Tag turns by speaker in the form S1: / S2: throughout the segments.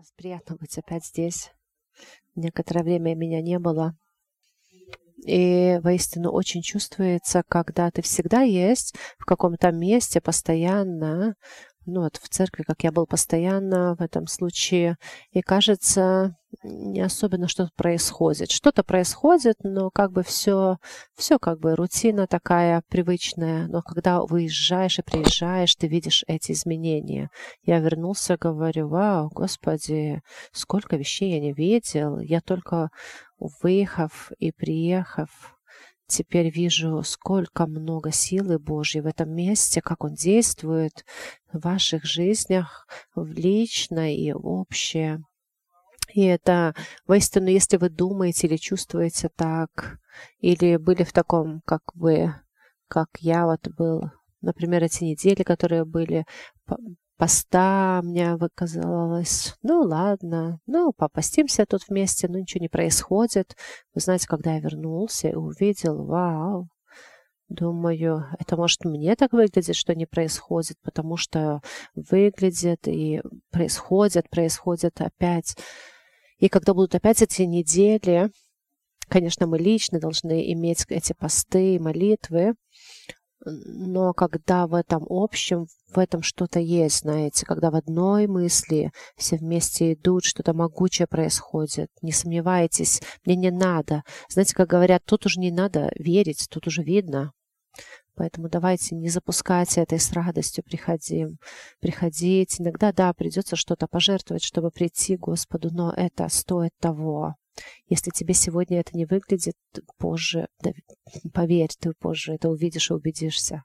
S1: раз. Приятно быть опять здесь. Некоторое время меня не было. И воистину очень чувствуется, когда ты всегда есть в каком-то месте постоянно, ну вот в церкви, как я был постоянно в этом случае, и кажется, не особенно что-то происходит. Что-то происходит, но как бы все, все как бы рутина такая привычная. Но когда выезжаешь и приезжаешь, ты видишь эти изменения. Я вернулся, говорю, вау, господи, сколько вещей я не видел. Я только выехав и приехав, теперь вижу, сколько много силы Божьей в этом месте, как Он действует в ваших жизнях, в личное и общее. И это воистину, если вы думаете или чувствуете так, или были в таком, как вы, как я вот был, например, эти недели, которые были поста, мне выказалось, ну ладно, ну попастимся тут вместе, но ничего не происходит. Вы знаете, когда я вернулся и увидел, вау, Думаю, это может мне так выглядит, что не происходит, потому что выглядит и происходит, происходит опять. И когда будут опять эти недели, конечно, мы лично должны иметь эти посты и молитвы, но когда в этом общем, в этом что-то есть, знаете, когда в одной мысли все вместе идут, что-то могучее происходит, не сомневайтесь, мне не надо. Знаете, как говорят, тут уже не надо верить, тут уже видно. Поэтому давайте не запускайте этой с радостью приходим. Приходить. Иногда, да, придется что-то пожертвовать, чтобы прийти к Господу, но это стоит того. Если тебе сегодня это не выглядит, позже, да, поверь, ты позже это увидишь и убедишься.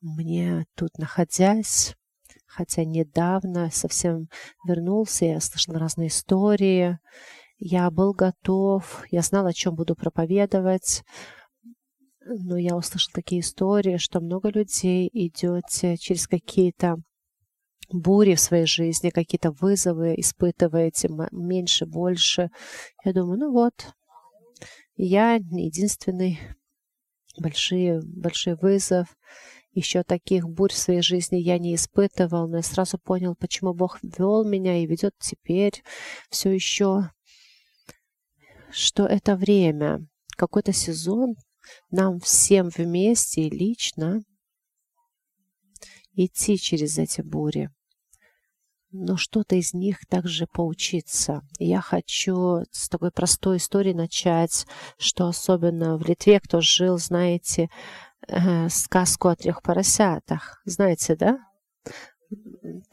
S1: Мне тут находясь, хотя недавно совсем вернулся, я слышал разные истории, я был готов, я знал, о чем буду проповедовать, но я услышала такие истории, что много людей идете через какие-то бури в своей жизни, какие-то вызовы испытываете, меньше, больше. Я думаю, ну вот, я единственный большие, большой вызов. Еще таких бурь в своей жизни я не испытывал, но я сразу понял, почему Бог вел меня и ведет теперь все еще, что это время, какой-то сезон нам всем вместе и лично идти через эти бури. Но что-то из них также поучиться. Я хочу с такой простой истории начать, что особенно в Литве, кто жил, знаете, э, сказку о трех поросятах. Знаете, да?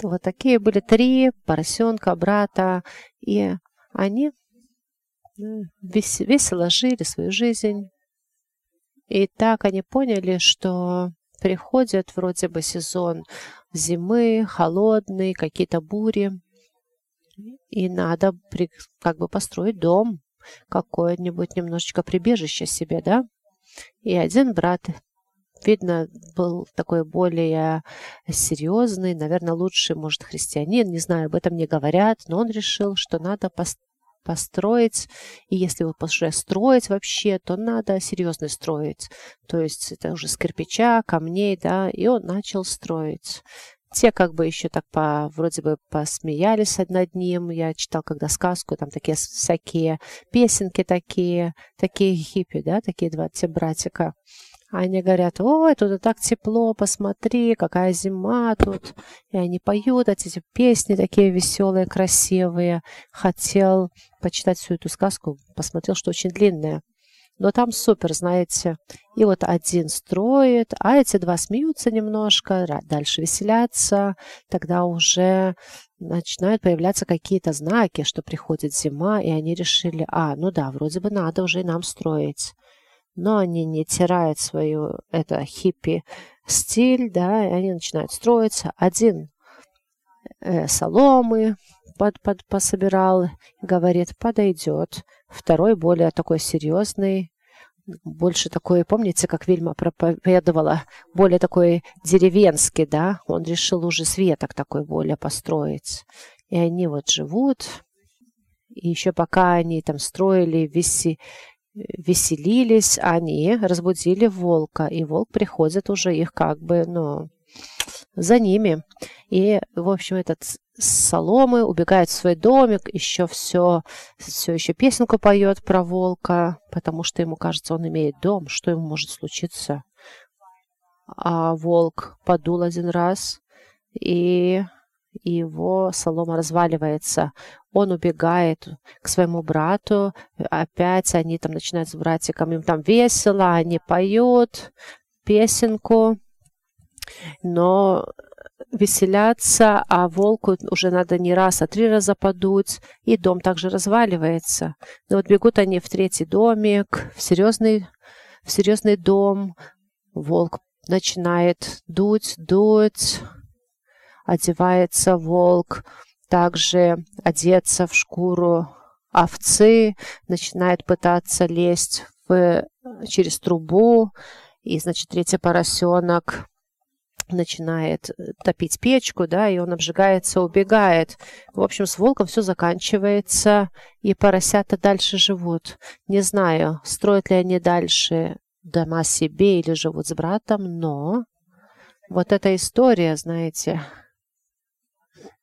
S1: Вот такие были три поросенка, брата, и они э, весело жили свою жизнь, и так они поняли, что приходит вроде бы сезон зимы, холодный, какие-то бури, и надо при, как бы построить дом, какое-нибудь немножечко прибежище себе, да? И один брат, видно, был такой более серьезный, наверное, лучший, может, христианин, не знаю, об этом не говорят, но он решил, что надо построить. И если вы уже строить вообще, то надо серьезно строить. То есть это уже с кирпича, камней, да, и он начал строить. Те как бы еще так по, вроде бы посмеялись над ним. Я читал когда сказку, там такие всякие песенки такие, такие хиппи, да, такие два те братика. Они говорят, ой, тут так тепло, посмотри, какая зима тут. И они поют эти песни такие веселые, красивые. Хотел почитать всю эту сказку, посмотрел, что очень длинная. Но там супер, знаете. И вот один строит, а эти два смеются немножко, дальше веселятся. Тогда уже начинают появляться какие-то знаки, что приходит зима, и они решили, а, ну да, вроде бы надо уже и нам строить но они не теряют свою это хиппи стиль, да, и они начинают строиться. Один э, соломы под, под, пособирал, говорит, подойдет. Второй более такой серьезный, больше такой, помните, как Вильма проповедовала, более такой деревенский, да, он решил уже светок такой более построить. И они вот живут, и еще пока они там строили, виси, веселились, они разбудили волка, и волк приходит уже их как бы, ну, за ними. И, в общем, этот соломы, убегает в свой домик, еще все, все еще песенку поет про волка, потому что ему кажется, он имеет дом, что ему может случиться. А волк подул один раз, и его солома разваливается. Он убегает к своему брату, опять они там начинают с братиком, им там весело, они поют песенку, но веселятся, а волку уже надо не раз, а три раза подуть, и дом также разваливается. Но вот бегут они в третий домик, в серьезный, в серьезный дом, волк начинает дуть, дуть, одевается волк, также одеться в шкуру овцы, начинает пытаться лезть в, через трубу, и, значит, третий поросенок начинает э, топить печку, да, и он обжигается, убегает. В общем, с волком все заканчивается, и поросята дальше живут. Не знаю, строят ли они дальше дома себе или живут с братом, но вот эта история, знаете,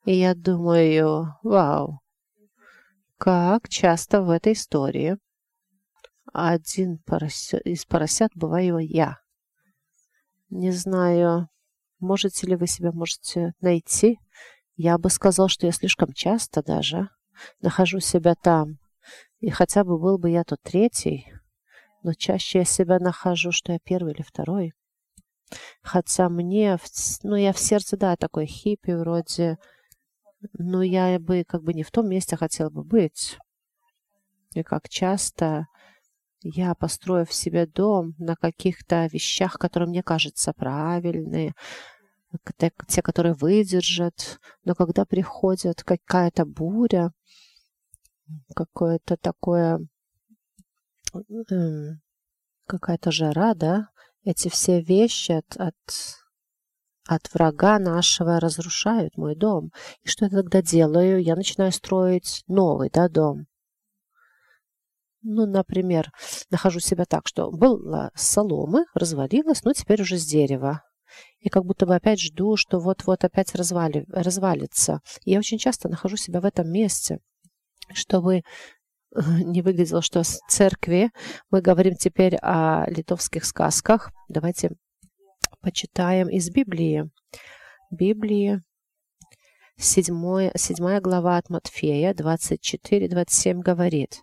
S1: я думаю, вау, как часто в этой истории один порося... из поросят бываю я. Не знаю, Можете ли вы себя можете найти? Я бы сказал, что я слишком часто даже нахожу себя там. И хотя бы был бы я тут третий, но чаще я себя нахожу, что я первый или второй. Хотя мне, ну, я в сердце, да, такой хиппи вроде, но я бы как бы не в том месте хотела бы быть. И как часто я построю в себе дом на каких-то вещах, которые мне кажутся правильные, те, которые выдержат. Но когда приходит какая-то буря, какое-то такое, эм, какая-то жара, да, эти все вещи от, от, от врага нашего разрушают мой дом. И что я тогда делаю? Я начинаю строить новый, да, дом. Ну, например, нахожу себя так, что была соломы, развалилась, но теперь уже с дерева и как будто бы опять жду, что вот-вот опять развали, развалится. И я очень часто нахожу себя в этом месте, чтобы не выглядело, что с церкви мы говорим теперь о литовских сказках. Давайте почитаем из Библии. Библии, 7, 7 глава от Матфея, 24-27 говорит,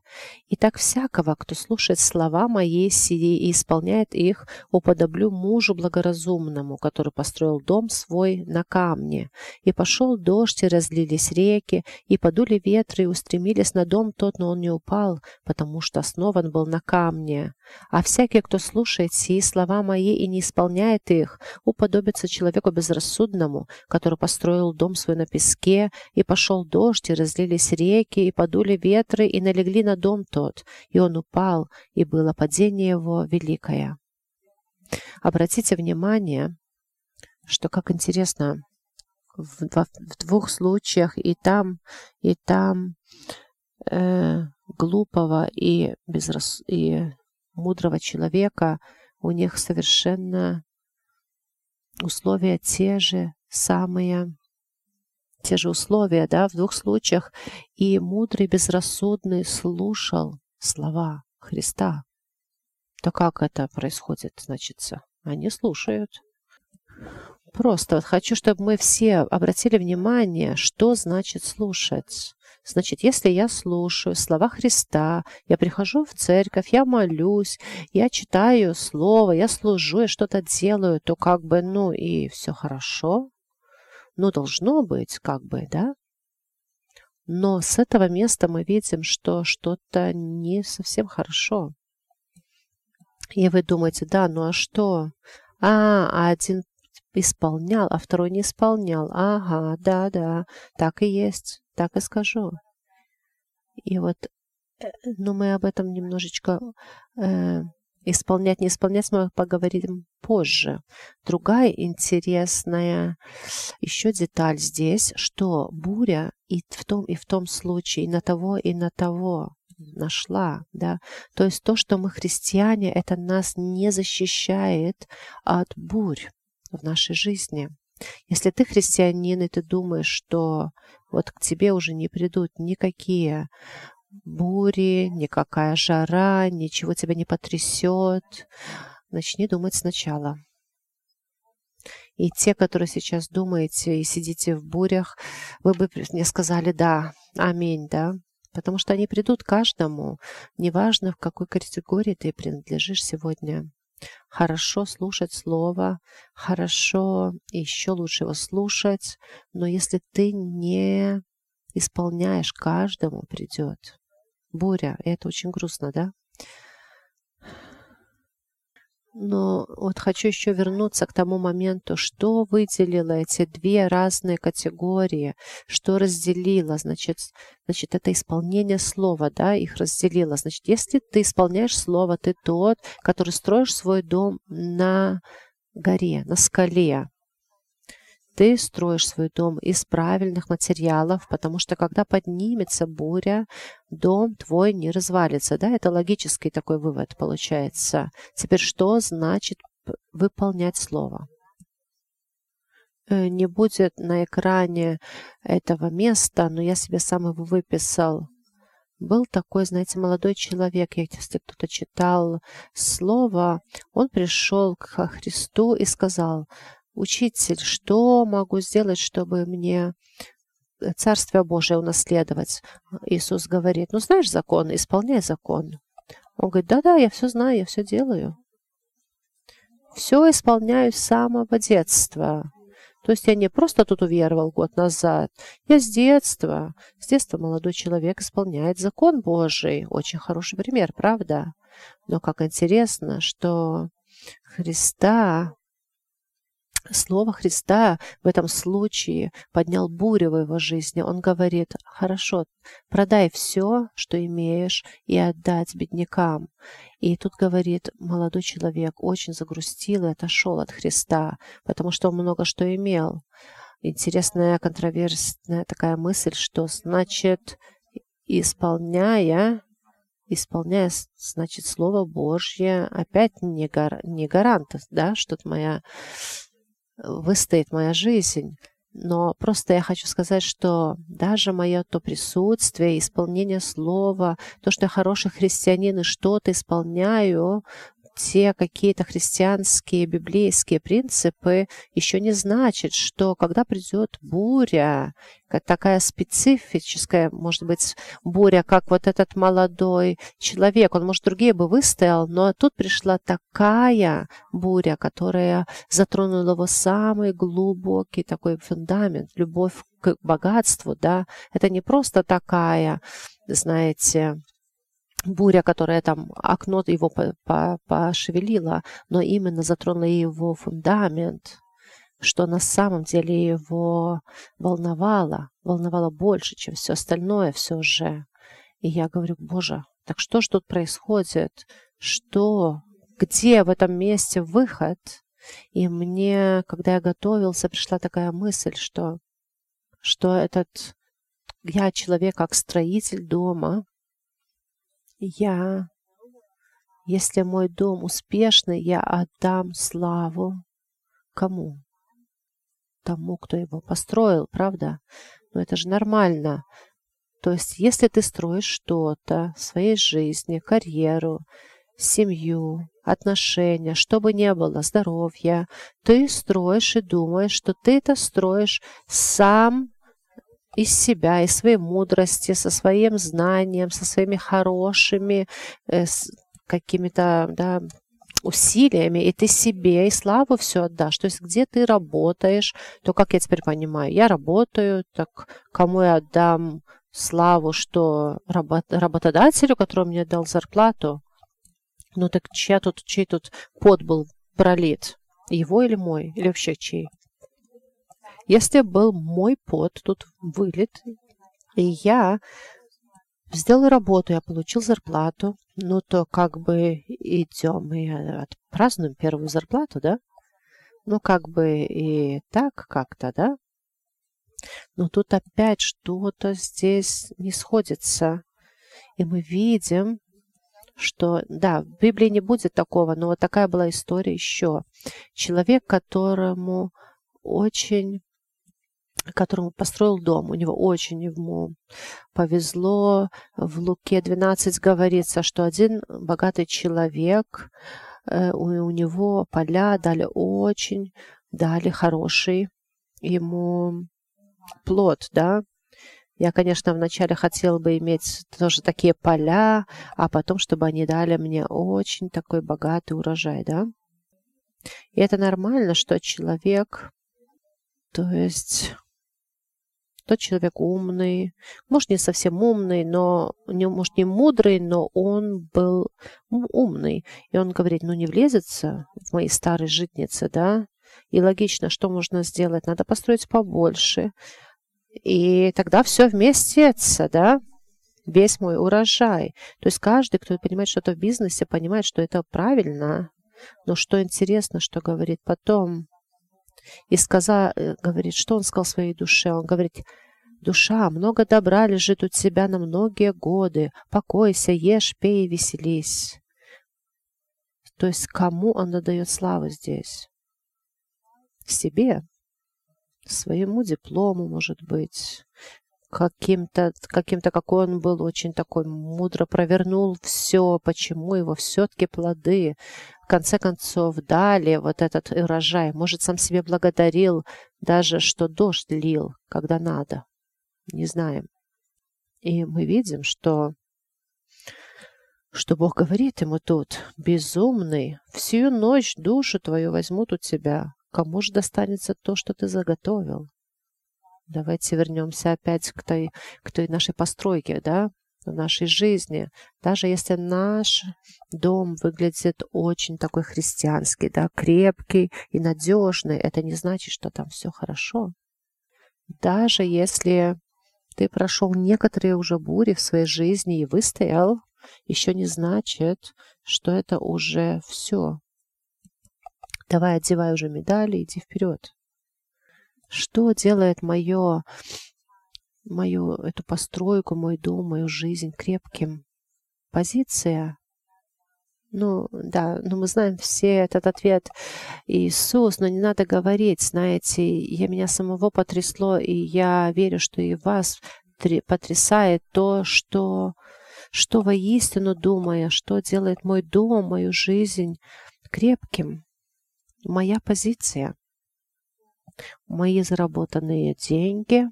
S1: «Итак всякого, кто слушает слова мои сии и исполняет их, уподоблю мужу благоразумному, который построил дом свой на камне. И пошел дождь, и разлились реки, и подули ветры, и устремились на дом тот, но он не упал, потому что основан был на камне. А всякий, кто слушает сии слова мои и не исполняет их, уподобится человеку безрассудному, который построил дом свой на песке, и пошел дождь, и разлились реки, и подули ветры, и налегли на дом тот, и он упал, и было падение его великое. Обратите внимание, что как интересно, в, в, в двух случаях и там, и там э, глупого и, безрас... и мудрого человека, у них совершенно условия те же самые, те же условия, да, в двух случаях. И мудрый, безрассудный слушал слова Христа. То как это происходит, значится? Они слушают. Просто вот хочу, чтобы мы все обратили внимание, что значит слушать. Значит, если я слушаю слова Христа, я прихожу в церковь, я молюсь, я читаю Слово, я служу, я что-то делаю, то как бы, ну и все хорошо. Ну, должно быть, как бы, да? Но с этого места мы видим, что что-то не совсем хорошо. И вы думаете, да, ну а что? А, один исполнял, а второй не исполнял. Ага, да, да, так и есть так и скажу. И вот, э, ну, мы об этом немножечко э, исполнять, не исполнять, мы поговорим позже. Другая интересная еще деталь здесь, что буря и в том, и в том случае, и на того, и на того нашла, да. То есть то, что мы христиане, это нас не защищает от бурь в нашей жизни. Если ты христианин, и ты думаешь, что Вот к тебе уже не придут никакие бури, никакая жара, ничего тебя не потрясет. Начни думать сначала. И те, которые сейчас думаете и сидите в бурях, вы бы мне сказали «да», «аминь», да? Потому что они придут каждому, неважно, в какой категории ты принадлежишь сегодня. Хорошо слушать слово, хорошо еще лучше его слушать, но если ты не исполняешь, каждому придет буря. И это очень грустно, да? Но вот хочу еще вернуться к тому моменту, что выделило эти две разные категории, что разделило, значит, значит, это исполнение слова, да, их разделило. Значит, если ты исполняешь слово, ты тот, который строишь свой дом на горе, на скале, ты строишь свой дом из правильных материалов, потому что когда поднимется буря, дом твой не развалится. Да, это логический такой вывод получается. Теперь что значит выполнять слово? Э, не будет на экране этого места, но я себе сам его выписал. Был такой, знаете, молодой человек, если кто-то читал слово, он пришел к Христу и сказал, «Учитель, что могу сделать, чтобы мне э, Царствие Божие унаследовать?» Иисус говорит, «Ну, знаешь закон, исполняй закон». Он говорит, «Да-да, я все знаю, я все делаю». Все исполняю с самого детства. То есть я не просто тут уверовал год назад. Я с детства. С детства молодой человек исполняет закон Божий. Очень хороший пример, правда? Но как интересно, что Христа Слово Христа в этом случае поднял бурю в его жизни. Он говорит, хорошо, продай все, что имеешь, и отдать беднякам. И тут говорит, молодой человек очень загрустил и отошел от Христа, потому что он много что имел. Интересная контроверсная такая мысль, что значит, исполняя исполняя, значит, Слово Божье, опять не, гар, не гарант, да, что-то моя выстоит моя жизнь. Но просто я хочу сказать, что даже мое то присутствие, исполнение слова, то, что я хороший христианин и что-то исполняю, те какие-то христианские, библейские принципы еще не значит, что когда придет буря, такая специфическая, может быть, буря, как вот этот молодой человек, он, может, другие бы выстоял, но тут пришла такая буря, которая затронула его самый глубокий такой фундамент, любовь к богатству, да, это не просто такая, знаете, буря, которая там окно его пошевелила, но именно затронула его фундамент, что на самом деле его волновало, волновало больше, чем все остальное все же. И я говорю, Боже, так что же тут происходит? Что? Где в этом месте выход? И мне, когда я готовился, пришла такая мысль, что, что этот я человек как строитель дома, я, если мой дом успешный, я отдам славу кому? Тому, кто его построил, правда? Но это же нормально. То есть, если ты строишь что-то в своей жизни, карьеру, семью, отношения, что бы ни было, здоровье, ты строишь и думаешь, что ты это строишь сам из себя, из своей мудрости, со своим знанием, со своими хорошими э, какими-то да, усилиями, и ты себе и славу все отдашь. То есть где ты работаешь, то, как я теперь понимаю, я работаю, так кому я отдам славу, что работ, работодателю, который мне дал зарплату, ну так чья тут, чей тут пот был пролит? Его или мой? Или вообще чей? Если был мой пот тут вылет, и я сделал работу, я получил зарплату, ну то как бы идем и отпразднуем первую зарплату, да? Ну как бы и так как-то, да? Но тут опять что-то здесь не сходится. И мы видим, что, да, в Библии не будет такого, но вот такая была история еще. Человек, которому очень которому построил дом. У него очень ему повезло. В Луке 12 говорится, что один богатый человек, э, у, него поля дали очень, дали хороший ему плод, да. Я, конечно, вначале хотела бы иметь тоже такие поля, а потом, чтобы они дали мне очень такой богатый урожай, да. И это нормально, что человек, то есть тот человек умный, может, не совсем умный, но, не, может, не мудрый, но он был умный. И он говорит, ну, не влезется в мои старые житницы, да? И логично, что можно сделать? Надо построить побольше. И тогда все вместится, да? Весь мой урожай. То есть каждый, кто понимает что-то в бизнесе, понимает, что это правильно. Но что интересно, что говорит потом и сказал, э, говорит, что он сказал своей душе? Он говорит, душа, много добра лежит у тебя на многие годы. Покойся, ешь, пей веселись. То есть кому он дает славу здесь? Себе, своему диплому, может быть, каким-то, каким-то, какой он был, очень такой мудро провернул все, почему его все-таки плоды в конце концов дали вот этот урожай. Может, сам себе благодарил даже, что дождь лил, когда надо. Не знаем. И мы видим, что что Бог говорит ему тут, «Безумный, всю ночь душу твою возьмут у тебя. Кому же достанется то, что ты заготовил?» Давайте вернемся опять к той, к той нашей постройке, да, в нашей жизни. Даже если наш дом выглядит очень такой христианский, да, крепкий и надежный, это не значит, что там все хорошо. Даже если ты прошел некоторые уже бури в своей жизни и выстоял, еще не значит, что это уже все. Давай одевай уже медали, иди вперед. Что делает мое, мою эту постройку, мой дом, мою жизнь крепким? Позиция. Ну, да, ну мы знаем все этот ответ Иисус, но не надо говорить, знаете, я меня самого потрясло, и я верю, что и вас потрясает то, что, что воистину думая, что делает мой дом, мою жизнь крепким. Моя позиция мои заработанные деньги,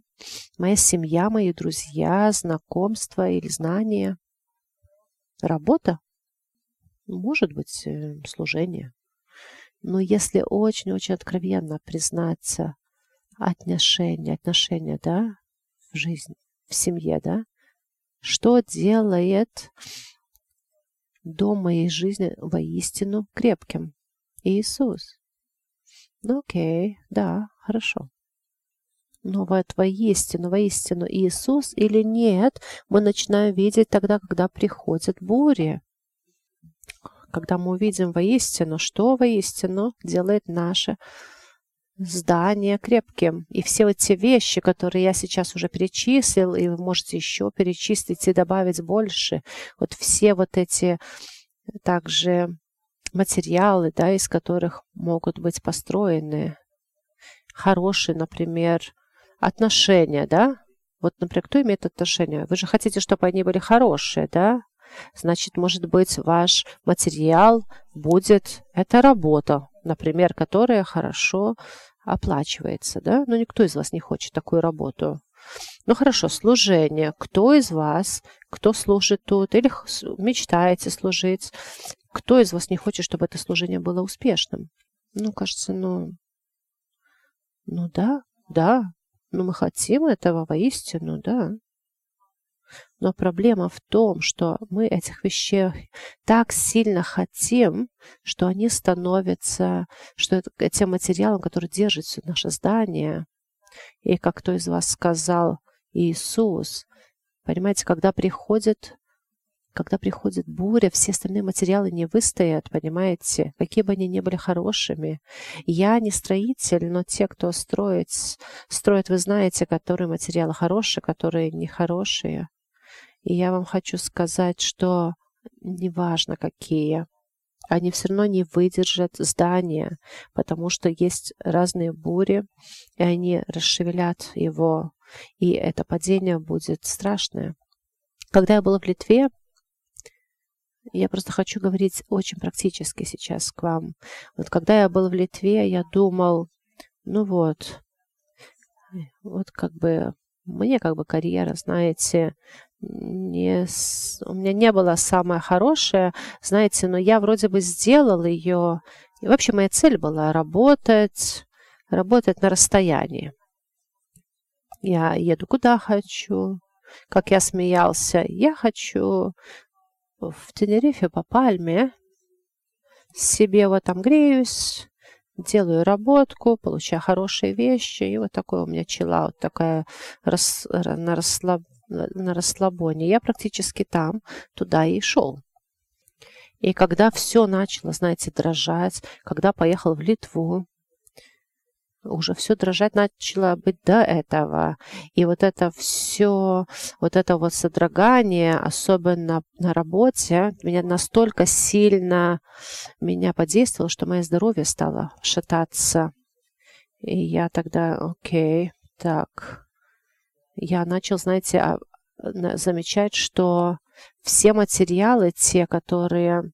S1: моя семья, мои друзья, знакомства или знания. Работа? Может быть, э, служение. Но если очень-очень откровенно признаться отношения, отношения, да, в жизни, в семье, да, что делает дом моей жизни воистину крепким? Иисус. Ну окей, да, хорошо. Но вот воистину, воистину Иисус или нет, мы начинаем видеть тогда, когда приходят бури. Когда мы увидим воистину, что воистину делает наше здание крепким. И все вот те вещи, которые я сейчас уже перечислил, и вы можете еще перечислить и добавить больше, вот все вот эти также материалы, да, из которых могут быть построены хорошие, например, отношения, да? Вот, например, кто имеет отношения? Вы же хотите, чтобы они были хорошие, да? Значит, может быть, ваш материал будет, это работа, например, которая хорошо оплачивается, да? Но никто из вас не хочет такую работу. Ну хорошо, служение. Кто из вас, кто служит тут или мечтаете служить, кто из вас не хочет, чтобы это служение было успешным? Ну, кажется, ну, ну да, да, но мы хотим этого воистину, да. Но проблема в том, что мы этих вещей так сильно хотим, что они становятся, что это тем материалом, который держит все наше здание. И как кто из вас сказал, Иисус, понимаете, когда приходит когда приходит буря, все остальные материалы не выстоят, понимаете, какие бы они ни были хорошими. Я не строитель, но те, кто строит, строят, вы знаете, которые материалы хорошие, которые нехорошие. И я вам хочу сказать, что неважно какие, они все равно не выдержат здания, потому что есть разные бури, и они расшевелят его, и это падение будет страшное. Когда я была в Литве, я просто хочу говорить очень практически сейчас к вам. Вот когда я был в Литве, я думал, ну вот, вот как бы мне как бы карьера, знаете, не, у меня не была самая хорошая, знаете, но я вроде бы сделал ее. И вообще моя цель была работать, работать на расстоянии. Я еду куда хочу, как я смеялся. Я хочу в Тенерифе по пальме, себе вот там греюсь, делаю работку, получаю хорошие вещи, и вот такой у меня чилаут, такая рас, на, расслаб, на расслабоне. Я практически там, туда и шел. И когда все начало, знаете, дрожать, когда поехал в Литву, уже все дрожать начало быть до этого. И вот это все, вот это вот содрогание, особенно на работе, меня настолько сильно меня подействовало, что мое здоровье стало шататься. И я тогда, окей, так, я начал, знаете, а, замечать, что все материалы, те, которые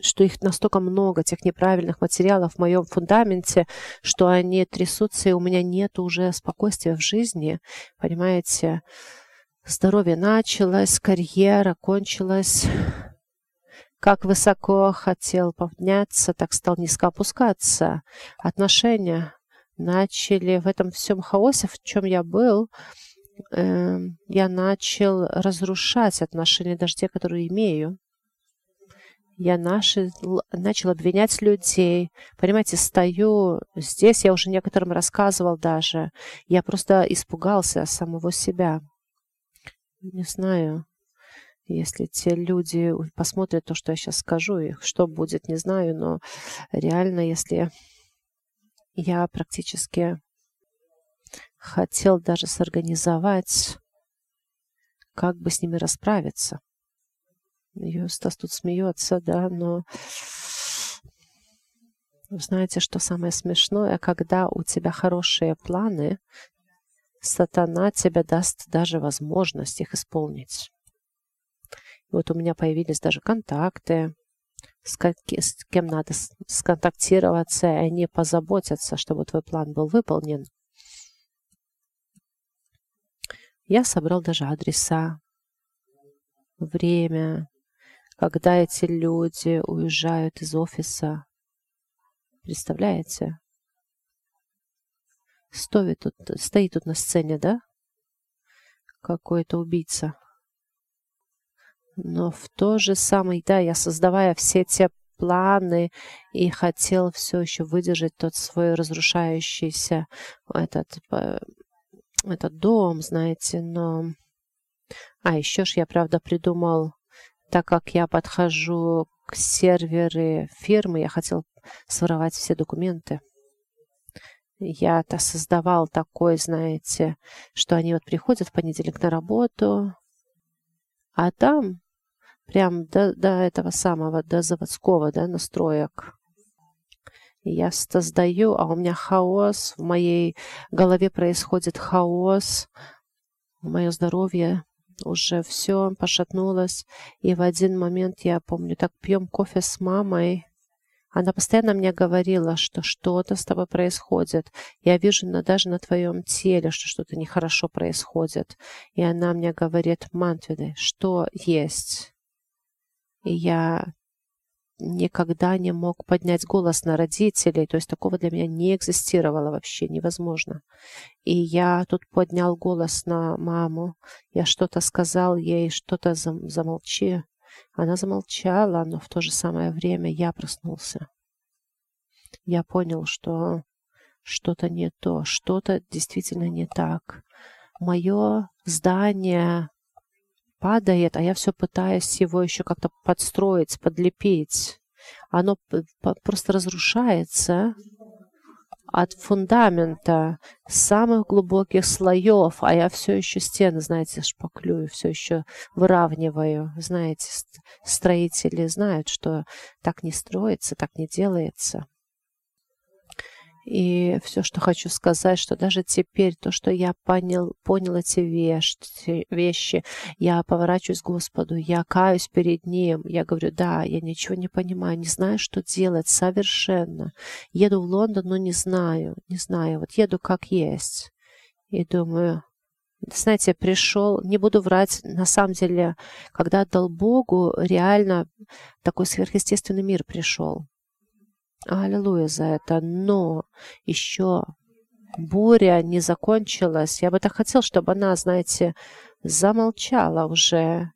S1: что их настолько много, тех неправильных материалов в моем фундаменте, что они трясутся, и у меня нет уже спокойствия в жизни. Понимаете, здоровье началось, карьера кончилась. Как высоко хотел подняться, так стал низко опускаться. Отношения начали в этом всем хаосе, в чем я был, э, я начал разрушать отношения даже те, которые имею я наши, начал обвинять людей. Понимаете, стою здесь, я уже некоторым рассказывал даже. Я просто испугался самого себя. Не знаю, если те люди посмотрят то, что я сейчас скажу, и что будет, не знаю, но реально, если я практически хотел даже сорганизовать, как бы с ними расправиться. Ее Стас тут смеется, да, но вы знаете, что самое смешное, когда у тебя хорошие планы, сатана тебе даст даже возможность их исполнить. вот у меня появились даже контакты, с, как, с кем надо сконтактироваться, и они позаботятся, чтобы твой план был выполнен. Я собрал даже адреса, время, когда эти люди уезжают из офиса. Представляете? Стоит тут, стоит тут на сцене, да? Какой-то убийца. Но в то же самое, да, я создавая все те планы и хотел все еще выдержать тот свой разрушающийся этот, э, этот дом, знаете, но... А, еще ж я, правда, придумал так как я подхожу к серверы фирмы, я хотел своровать все документы. Я-то создавал такой, знаете, что они вот приходят в понедельник на работу, а там прям до, до этого самого, до заводского, да, настроек. Я создаю, а у меня хаос, в моей голове происходит хаос, мое здоровье уже все пошатнулось. И в один момент, я помню, так пьем кофе с мамой. Она постоянно мне говорила, что что-то с тобой происходит. Я вижу на, даже на твоем теле, что что-то нехорошо происходит. И она мне говорит, Мантвиды, что есть? И я никогда не мог поднять голос на родителей, то есть такого для меня не экзистировало вообще, невозможно. И я тут поднял голос на маму, я что-то сказал ей, что-то зам замолчи. Она замолчала, но в то же самое время я проснулся. Я понял, что что-то не то, что-то действительно не так. Мое здание падает, а я все пытаюсь его еще как-то подстроить, подлепить. Оно просто разрушается, от фундамента, самых глубоких слоев, а я все еще стены, знаете, шпаклюю, все еще выравниваю. Знаете, строители знают, что так не строится, так не делается. И все, что хочу сказать, что даже теперь то, что я понял, понял эти вещи, вещи, я поворачиваюсь к Господу, я каюсь перед Ним, я говорю, да, я ничего не понимаю, не знаю, что делать совершенно. Еду в Лондон, но не знаю, не знаю, вот еду как есть. И думаю, знаете, пришел, не буду врать, на самом деле, когда отдал Богу, реально такой сверхъестественный мир пришел. Аллилуйя за это. Но еще буря не закончилась. Я бы так хотел, чтобы она, знаете, замолчала уже,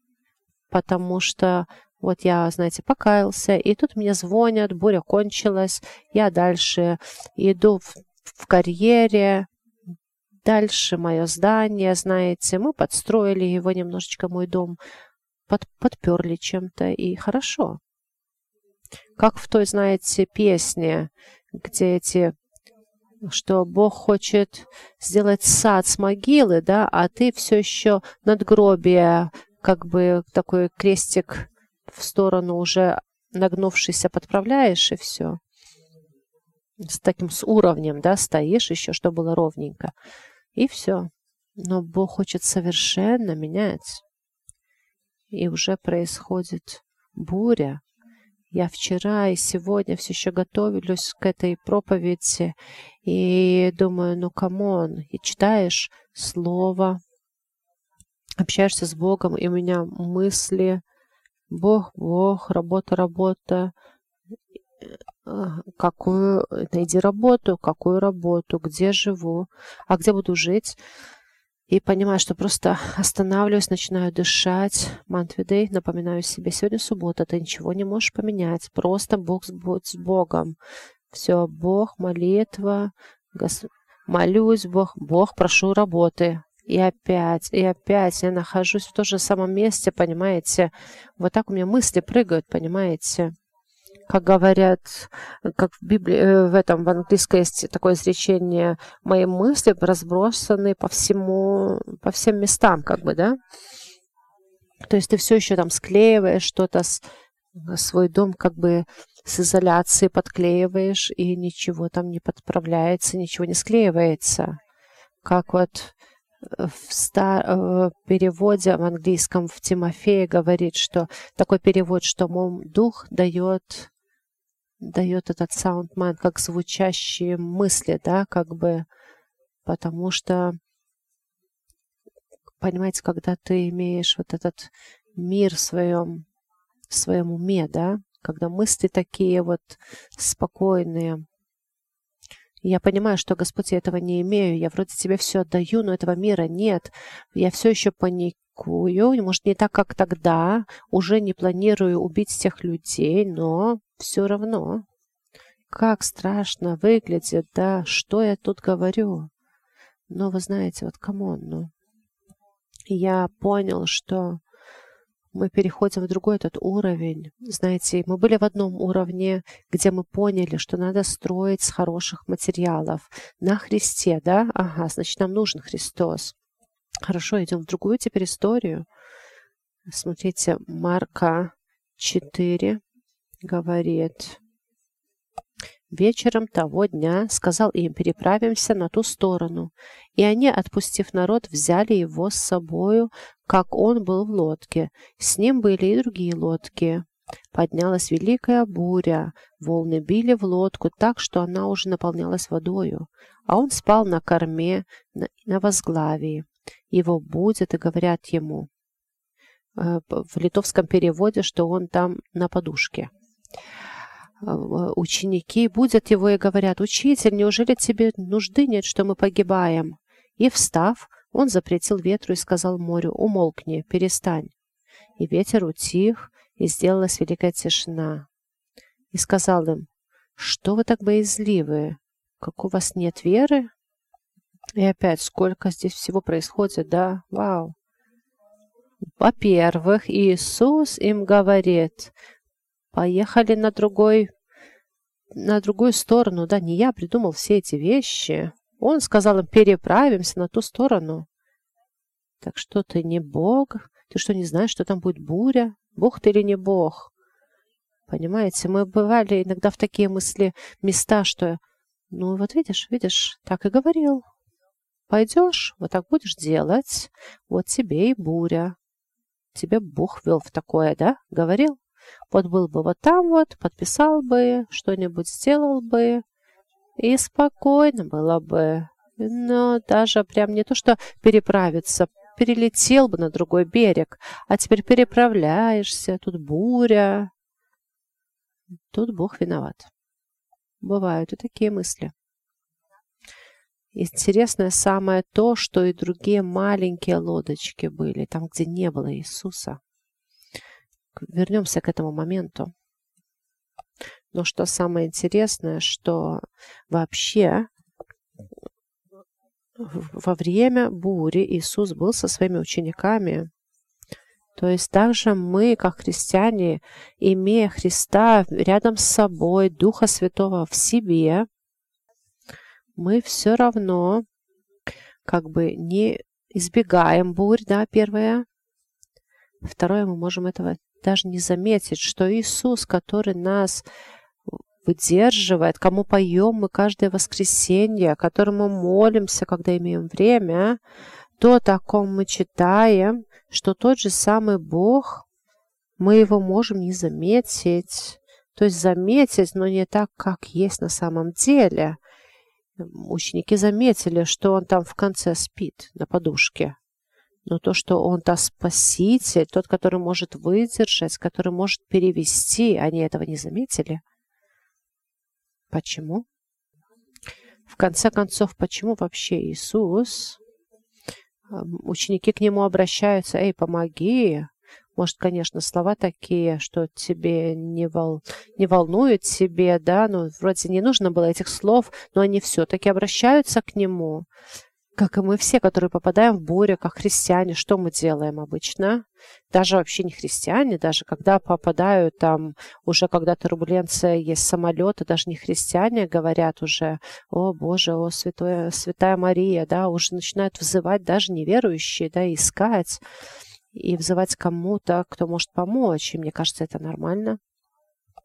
S1: потому что вот я, знаете, покаялся, и тут мне звонят, буря кончилась, я дальше иду в, в карьере, дальше мое здание, знаете, мы подстроили его немножечко, мой дом, под, подперли чем-то, и хорошо. Как в той, знаете, песне, где эти что Бог хочет сделать сад с могилы, да, а ты все еще надгробие, как бы такой крестик в сторону уже нагнувшийся подправляешь, и все. С таким с уровнем, да, стоишь еще, чтобы было ровненько. И все. Но Бог хочет совершенно менять. И уже происходит буря, я вчера и сегодня все еще готовлюсь к этой проповеди и думаю, ну come on, и читаешь слово, общаешься с Богом, и у меня мысли, Бог, Бог, работа, работа, какую, найди работу, какую работу, где живу, а где буду жить, и понимаю, что просто останавливаюсь, начинаю дышать. Мантвидей, напоминаю себе, сегодня суббота, ты ничего не можешь поменять. Просто Бог будь с Богом. Все, Бог, молитва, гос... молюсь, Бог, Бог, прошу работы. И опять, и опять я нахожусь в том же самом месте, понимаете? Вот так у меня мысли прыгают, понимаете? Как говорят, как в Библии, э, в этом, в английском есть такое изречение, мои мысли разбросаны по всему, по всем местам, как бы, да? То есть ты все еще там склеиваешь что-то, свой дом как бы с изоляции подклеиваешь, и ничего там не подправляется, ничего не склеивается. Как вот в, стар... переводе в английском в Тимофея говорит, что такой перевод, что, мол, дух дает дает этот sound mind как звучащие мысли, да, как бы, потому что, понимаете, когда ты имеешь вот этот мир в своем, в своем уме, да, когда мысли такие вот спокойные, я понимаю, что, Господь, я этого не имею. Я вроде тебе все отдаю, но этого мира нет. Я все еще паникую. Может, не так, как тогда. Уже не планирую убить всех людей, но все равно. Как страшно выглядит, да, что я тут говорю. Но вы знаете, вот come on, ну. Я понял, что мы переходим в другой этот уровень. Знаете, мы были в одном уровне, где мы поняли, что надо строить с хороших материалов. На Христе, да? Ага, значит, нам нужен Христос. Хорошо, идем в другую теперь историю. Смотрите, Марка 4 говорит, Вечером того дня сказал им, переправимся на ту сторону. И они, отпустив народ, взяли его с собою, как он был в лодке. С ним были и другие лодки. Поднялась великая буря, волны били в лодку так, что она уже наполнялась водою, а он спал на корме, на, на возглавии. Его будут и говорят ему э, в литовском переводе, что он там на подушке. А, ученики будут его и говорят, «Учитель, неужели тебе нужды нет, что мы погибаем?» И, встав, он запретил ветру и сказал морю, «Умолкни, перестань». И ветер утих, и сделалась великая тишина. И сказал им, «Что вы так боязливы? Как у вас нет веры?» И опять, сколько здесь всего происходит, да? Вау! Во-первых, Иисус им говорит, Поехали на другой на другую сторону, да, не я придумал все эти вещи. Он сказал им, переправимся на ту сторону. Так что ты не Бог? Ты что, не знаешь, что там будет буря? Бог ты или не Бог? Понимаете, мы бывали иногда в такие мысли места, что, ну вот видишь, видишь, так и говорил. Пойдешь, вот так будешь делать, вот тебе и буря. Тебе Бог вел в такое, да? Говорил? Вот был бы вот там вот, подписал бы, что-нибудь сделал бы, и спокойно было бы. Но даже прям не то, что переправиться, перелетел бы на другой берег, а теперь переправляешься, тут буря. Тут Бог виноват. Бывают и такие мысли. Интересное самое то, что и другие маленькие лодочки были, там, где не было Иисуса. Вернемся к этому моменту. Но что самое интересное, что вообще во время бури Иисус был со своими учениками. То есть также мы, как христиане, имея Христа рядом с собой, Духа Святого в себе, мы все равно как бы не избегаем бурь, да, первое. Второе, мы можем этого даже не заметить, что Иисус, который нас выдерживает, кому поем мы каждое воскресенье, которому молимся, когда имеем время, то, о ком мы читаем, что тот же самый Бог, мы его можем не заметить. То есть заметить, но не так, как есть на самом деле. Ученики заметили, что он там в конце спит на подушке. Но то, что он-то спаситель, тот, который может выдержать, который может перевести, они этого не заметили. Почему? В конце концов, почему вообще Иисус, ученики к нему обращаются, «Эй, помоги!» Может, конечно, слова такие, что тебе не, вол... не волнуют тебе, да, ну, вроде не нужно было этих слов, но они все-таки обращаются к нему как и мы все, которые попадаем в бурю, как христиане, что мы делаем обычно? Даже вообще не христиане, даже когда попадают там, уже когда турбуленция есть самолеты, даже не христиане говорят уже, о Боже, о Святое, Святая Мария, да, уже начинают вызывать даже неверующие, да, искать и взывать кому-то, кто может помочь. И мне кажется, это нормально.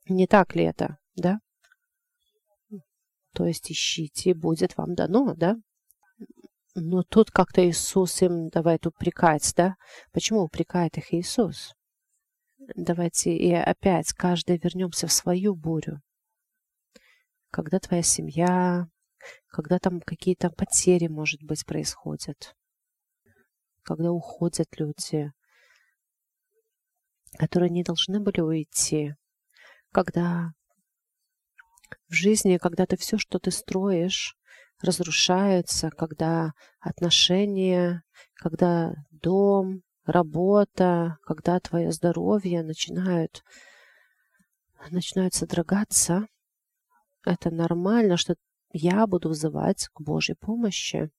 S1: Не так ли это, да? То есть ищите, будет вам дано, да? Но тут как-то Иисус им давает упрекать, да? Почему упрекает их Иисус? Давайте и опять каждый вернемся в свою бурю. Когда твоя семья, когда там какие-то потери, может быть, происходят, когда уходят люди, которые не должны были уйти, когда в жизни, когда ты все, что ты строишь, разрушаются, когда отношения, когда дом, работа, когда твое здоровье начинают, начинают содрогаться, это нормально, что я буду вызывать к Божьей помощи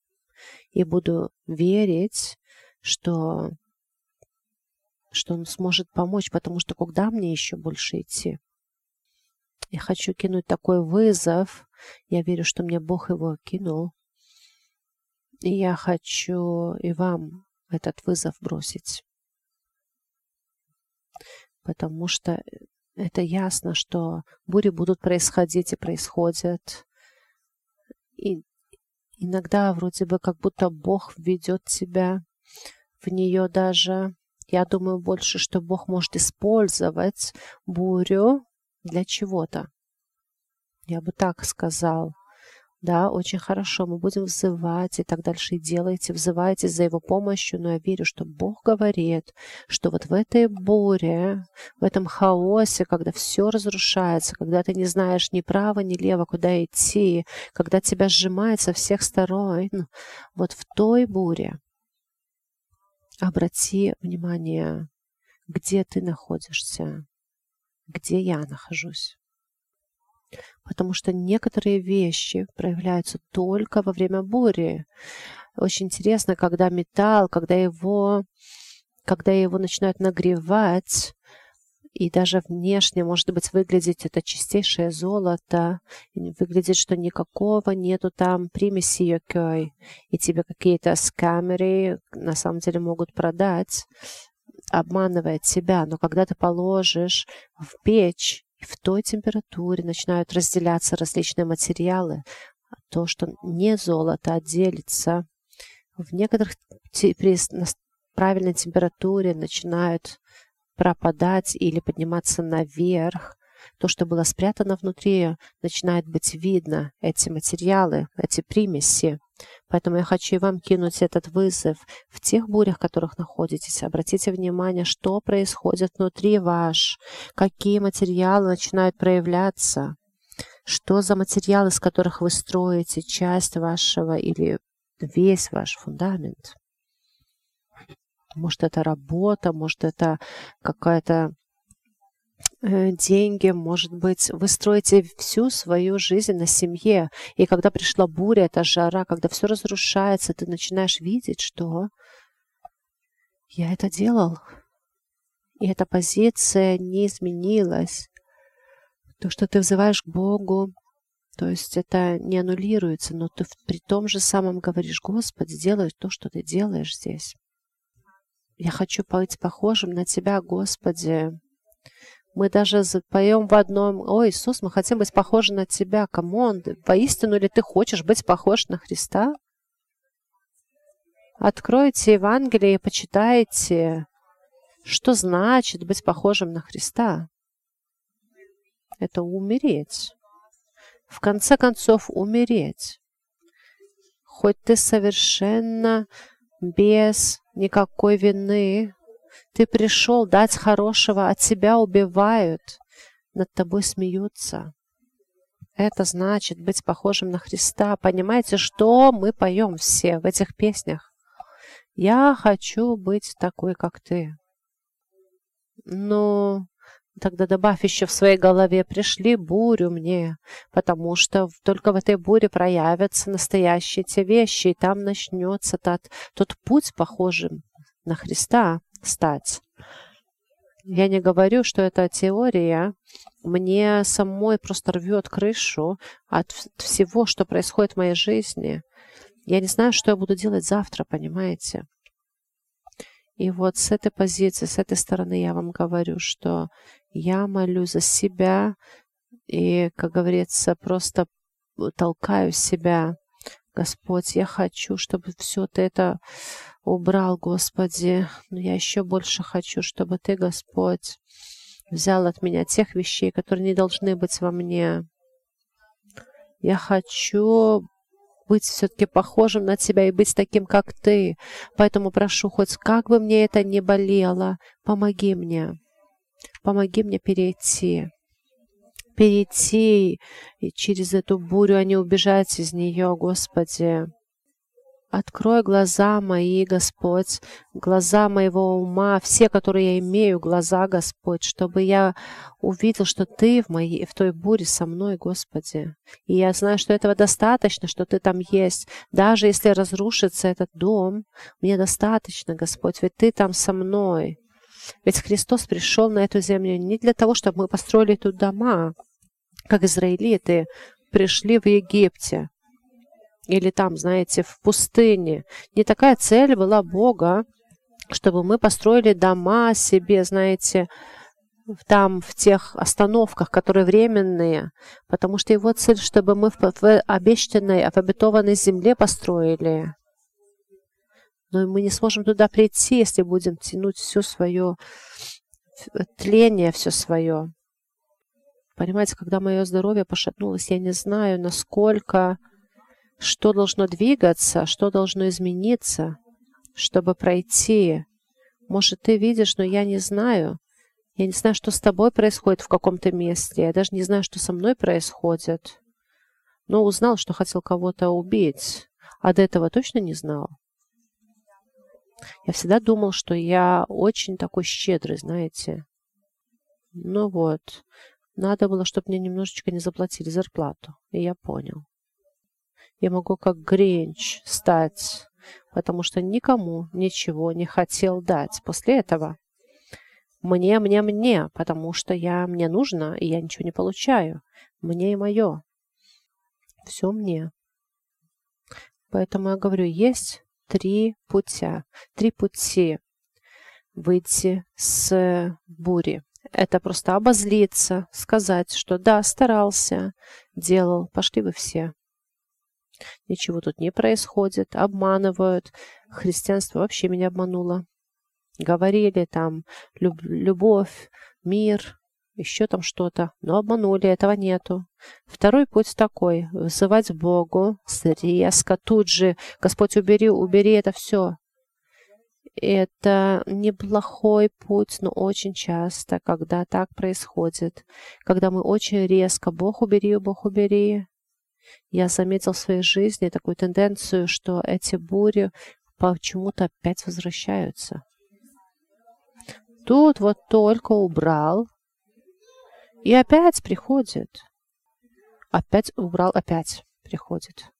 S1: и буду верить, что, что Он сможет помочь, потому что куда мне еще больше идти? Я хочу кинуть такой вызов. Я верю, что мне Бог его кинул. И я хочу и вам этот вызов бросить. Потому что это ясно, что бури будут происходить и происходят. И иногда вроде бы как будто Бог ведет тебя в нее даже. Я думаю больше, что Бог может использовать бурю для чего-то. Я бы так сказал. Да, очень хорошо, мы будем взывать и так дальше и делайте, взывайте за его помощью, но я верю, что Бог говорит, что вот в этой буре, в этом хаосе, когда все разрушается, когда ты не знаешь ни право, ни лево, куда идти, когда тебя сжимает со всех сторон, вот в той буре обрати внимание, где ты находишься, где я нахожусь. Потому что некоторые вещи проявляются только во время бури. Очень интересно, когда металл, когда его, когда его начинают нагревать, и даже внешне, может быть, выглядеть это чистейшее золото, выглядит, что никакого нету там примеси йокой, и тебе какие-то скамеры на самом деле могут продать, обманывая тебя, но когда ты положишь в печь, в той температуре начинают разделяться различные материалы, то, что не золото, а делится. В некоторых при правильной температуре начинают пропадать или подниматься наверх. То, что было спрятано внутри, начинает быть видно, эти материалы, эти примеси. Поэтому я хочу и вам кинуть этот вызов. В тех бурях, в которых находитесь, обратите внимание, что происходит внутри ваш, какие материалы начинают проявляться, что за материалы, из которых вы строите часть вашего или весь ваш фундамент. Может, это работа, может, это какая-то э, деньги, может быть, вы строите всю свою жизнь на семье. И когда пришла буря, эта жара, когда все разрушается, ты начинаешь видеть, что я это делал. И эта позиция не изменилась. То, что ты взываешь к Богу, то есть это не аннулируется, но ты при том же самом говоришь, Господи, делай то, что ты делаешь здесь. Я хочу быть похожим на Тебя, Господи. Мы даже поем в одном, «О, Иисус, мы хотим быть похожи на Тебя». Come on, воистину ли Ты хочешь быть похож на Христа? Откройте Евангелие и почитайте, что значит быть похожим на Христа. Это умереть. В конце концов, умереть. Хоть ты совершенно без никакой вины. Ты пришел дать хорошего, а тебя убивают, над тобой смеются. Это значит быть похожим на Христа. Понимаете, что мы поем все в этих песнях? Я хочу быть такой, как ты. Ну, Тогда добавь еще в своей голове, пришли бурю мне, потому что только в этой буре проявятся настоящие те вещи, и там начнется тот, тот путь, похожим на Христа, стать. Я не говорю, что эта теория мне самой просто рвет крышу от всего, что происходит в моей жизни. Я не знаю, что я буду делать завтра, понимаете? И вот с этой позиции, с этой стороны я вам говорю, что я молю за себя и, как говорится, просто толкаю себя. Господь, я хочу, чтобы все ты это убрал, Господи. Но я еще больше хочу, чтобы Ты, Господь, взял от меня тех вещей, которые не должны быть во мне. Я хочу быть все-таки похожим на Тебя и быть таким, как Ты. Поэтому прошу, хоть как бы мне это ни болело, помоги мне. Помоги мне перейти, перейти и через эту бурю, а не убежать из нее, Господи. Открой глаза мои, Господь, глаза моего ума, все, которые я имею, глаза, Господь, чтобы я увидел, что Ты в, моей, в той буре со мной, Господи. И я знаю, что этого достаточно, что Ты там есть. Даже если разрушится этот дом, мне достаточно, Господь, ведь Ты там со мной. Ведь Христос пришел на эту землю не для того, чтобы мы построили тут дома, как израилиты пришли в Египте или там, знаете, в пустыне. Не такая цель была Бога, чтобы мы построили дома себе, знаете, там, в тех остановках, которые временные, потому что его цель, чтобы мы в, в обещанной, в обетованной земле построили. Но мы не сможем туда прийти, если будем тянуть все свое тление, все свое. Понимаете, когда мое здоровье пошатнулось, я не знаю, насколько, что должно двигаться, что должно измениться, чтобы пройти. Может, ты видишь, но я не знаю. Я не знаю, что с тобой происходит в каком-то месте. Я даже не знаю, что со мной происходит. Но узнал, что хотел кого-то убить. А до этого точно не знал. Я всегда думал, что я очень такой щедрый, знаете. Ну вот, надо было, чтобы мне немножечко не заплатили зарплату. И я понял. Я могу как Гринч стать, потому что никому ничего не хотел дать. После этого Мне, мне, мне, потому что я, мне нужно, и я ничего не получаю. Мне и мое. Все мне. Поэтому я говорю, есть три путя, три пути выйти с бури. Это просто обозлиться, сказать, что да, старался, делал, пошли вы все. Ничего тут не происходит, обманывают. Христианство вообще меня обмануло. Говорили там люб любовь, мир, еще там что-то, но обманули, этого нету. Второй путь такой, вызывать Богу резко, тут же, Господь, убери, убери это все. Это неплохой путь, но очень часто, когда так происходит, когда мы очень резко «Бог убери, Бог убери», я заметил в своей жизни такую тенденцию, что эти бури почему-то опять возвращаются. Тут вот только убрал, и опять приходит. Опять убрал, опять приходит.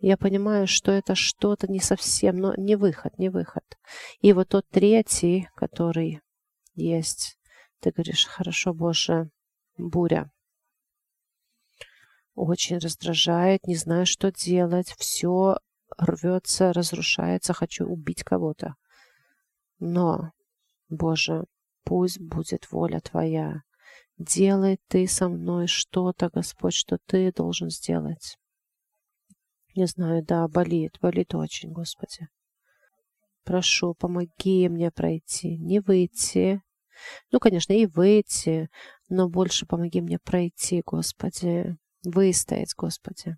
S1: Я понимаю, что это что-то не совсем, но не выход, не выход. И вот тот третий, который есть, ты говоришь, хорошо, Боже, буря. Очень раздражает, не знаю, что делать, все рвется, разрушается, хочу убить кого-то. Но, Боже, пусть будет воля Твоя. Делай Ты со мной что-то, Господь, что Ты должен сделать. Не знаю, да, болит, болит очень, Господи. Прошу, помоги мне пройти, не выйти. Ну, конечно, и выйти, но больше помоги мне пройти, Господи, выстоять, Господи.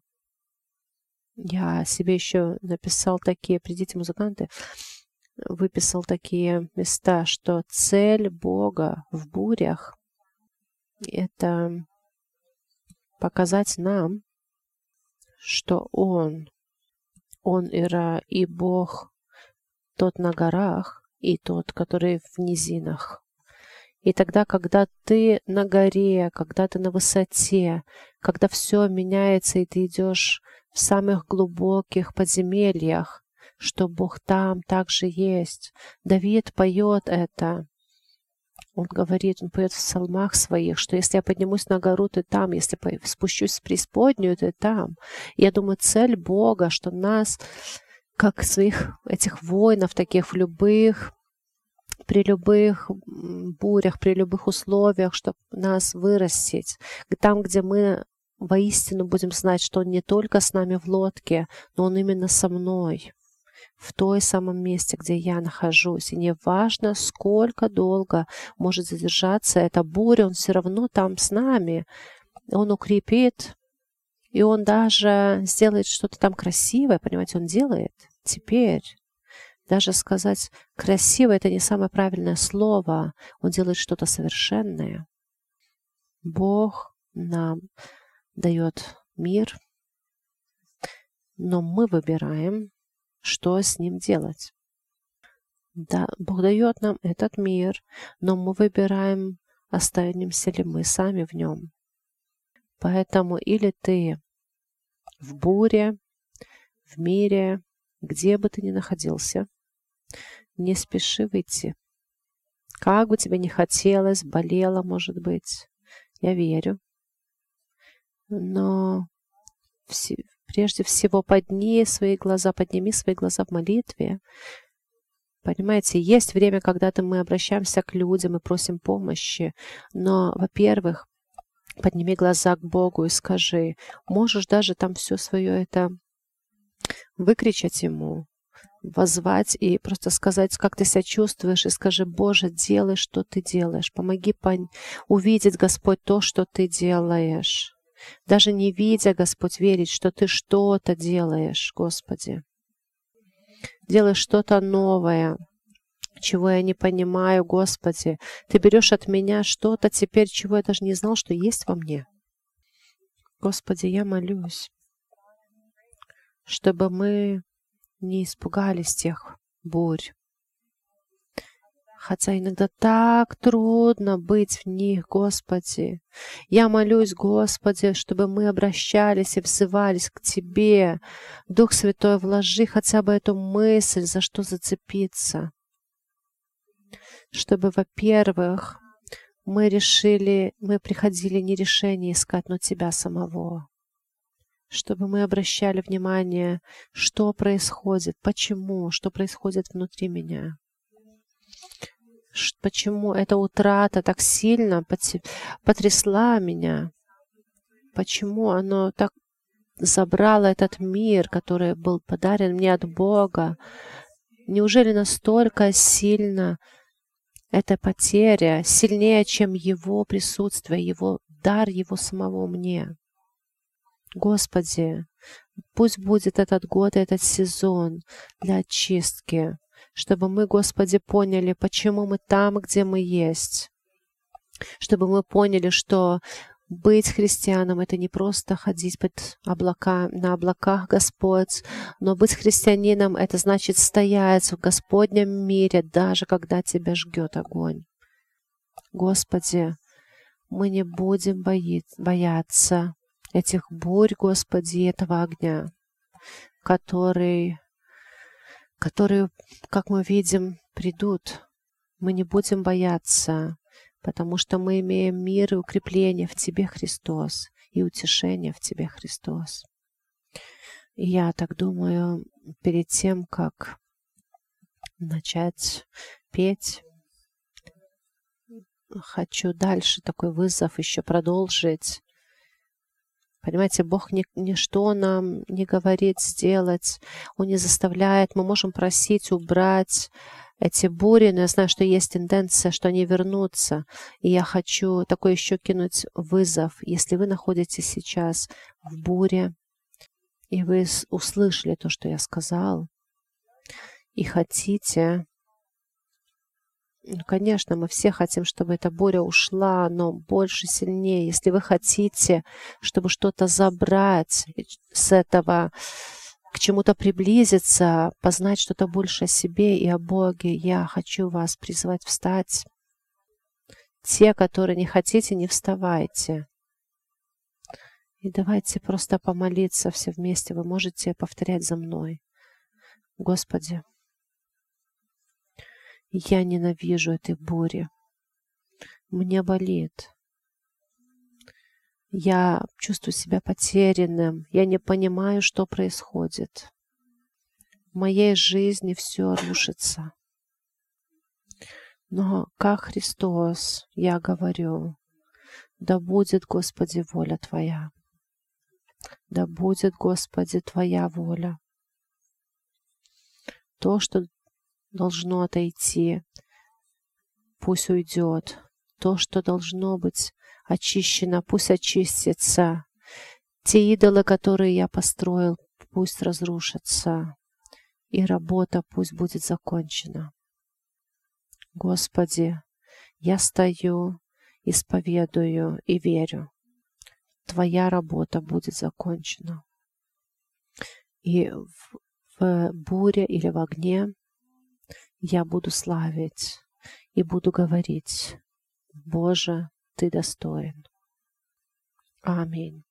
S1: Я себе еще написал такие, придите, музыканты, выписал такие места, что цель Бога в бурях — это показать нам, что Он, Он Ира и Бог, тот на горах и тот, который в низинах. И тогда, когда ты на горе, когда ты на высоте, когда все меняется, и ты идешь в самых глубоких подземельях, что Бог там также есть. Давид поет это. Он говорит, он поет в псалмах своих, что если я поднимусь на гору, ты там, если спущусь в преисподнюю, ты там. я думаю, цель Бога, что нас, как своих этих воинов, таких в любых при любых бурях, при любых условиях, чтобы нас вырастить. Там, где мы воистину будем знать, что Он не только с нами в лодке, но Он именно со мной в той самом месте, где я нахожусь. И неважно, сколько долго может задержаться эта буря, он все равно там с нами. Он укрепит, и он даже сделает что-то там красивое, понимаете, он делает теперь. Даже сказать красиво это не самое правильное слово. Он делает что-то совершенное. Бог нам дает мир, но мы выбираем, что с ним делать. Да, Бог дает нам этот мир, но мы выбираем, останемся ли мы сами в нем. Поэтому или ты в буре, в мире, где бы ты ни находился, не спеши выйти. Как бы тебе ни хотелось, болело, может быть, я верю. Но прежде всего подни свои глаза, подними свои глаза в молитве. Понимаете, есть время, когда-то мы обращаемся к людям и просим помощи. Но, во-первых, подними глаза к Богу и скажи, можешь даже там все свое это выкричать Ему, возвать и просто сказать, как ты себя чувствуешь, и скажи, Боже, делай, что ты делаешь. Помоги пон... увидеть, Господь, то, что ты делаешь. Даже не видя, Господь, верить, что ты что-то делаешь, Господи. Делаешь что-то новое, чего я не понимаю, Господи. Ты берешь от меня что-то теперь, чего я даже не знал, что есть во мне. Господи, я молюсь, чтобы мы не испугались тех бурь. Хотя иногда так трудно быть в них, Господи. Я молюсь, Господи, чтобы мы обращались и взывались к Тебе. Дух Святой, вложи хотя бы эту мысль, за что зацепиться. чтобы, во-первых, мы решили, мы приходили не решение искать, но Тебя самого. Чтобы мы обращали внимание, что происходит, почему, что происходит внутри меня. Почему эта утрата так сильно потрясла меня? Почему оно так забрало этот мир, который был подарен мне от Бога? Неужели настолько сильно эта потеря сильнее, чем Его присутствие, Его дар Его самого мне. Господи, пусть будет этот год, этот сезон для очистки, чтобы мы, Господи, поняли, почему мы там, где мы есть, чтобы мы поняли, что быть христианом — это не просто ходить под облака, на облаках Господь, но быть христианином — это значит стоять в Господнем мире, даже когда тебя жгет огонь. Господи, мы не будем бои, бояться этих бурь, Господи, этого огня, который, которые, как мы видим, придут. Мы не будем бояться потому что мы имеем мир и укрепление в Тебе, Христос, и утешение в Тебе, Христос. И я так думаю, перед тем, как начать петь, хочу дальше такой вызов еще продолжить. Понимаете, Бог ни, ничто нам не говорит сделать, Он не заставляет, мы можем просить убрать эти бури, но я знаю, что есть тенденция, что они вернутся. И я хочу такой еще кинуть вызов. Если вы находитесь сейчас в буре, и вы услышали то, что я сказал, и хотите, ну, конечно, мы все хотим, чтобы эта буря ушла, но больше, сильнее. Если вы хотите, чтобы что-то забрать с этого к чему-то приблизиться, познать что-то больше о себе и о Боге, я хочу вас призвать встать. Те, которые не хотите, не вставайте. И давайте просто помолиться все вместе. Вы можете повторять за мной. Господи, я ненавижу этой бури. Мне болит. Я чувствую себя потерянным. Я не понимаю, что происходит. В моей жизни все рушится. Но как Христос, я говорю, да будет, Господи, воля Твоя. Да будет, Господи, Твоя воля. То, что должно отойти, пусть уйдет. То, что должно быть очищена, пусть очистится. Те идолы, которые я построил, пусть разрушатся, и работа пусть будет закончена. Господи, я стою, исповедую и верю. Твоя работа будет закончена. И в, в буре или в огне я буду славить и буду говорить, Боже, ты достоин. Аминь.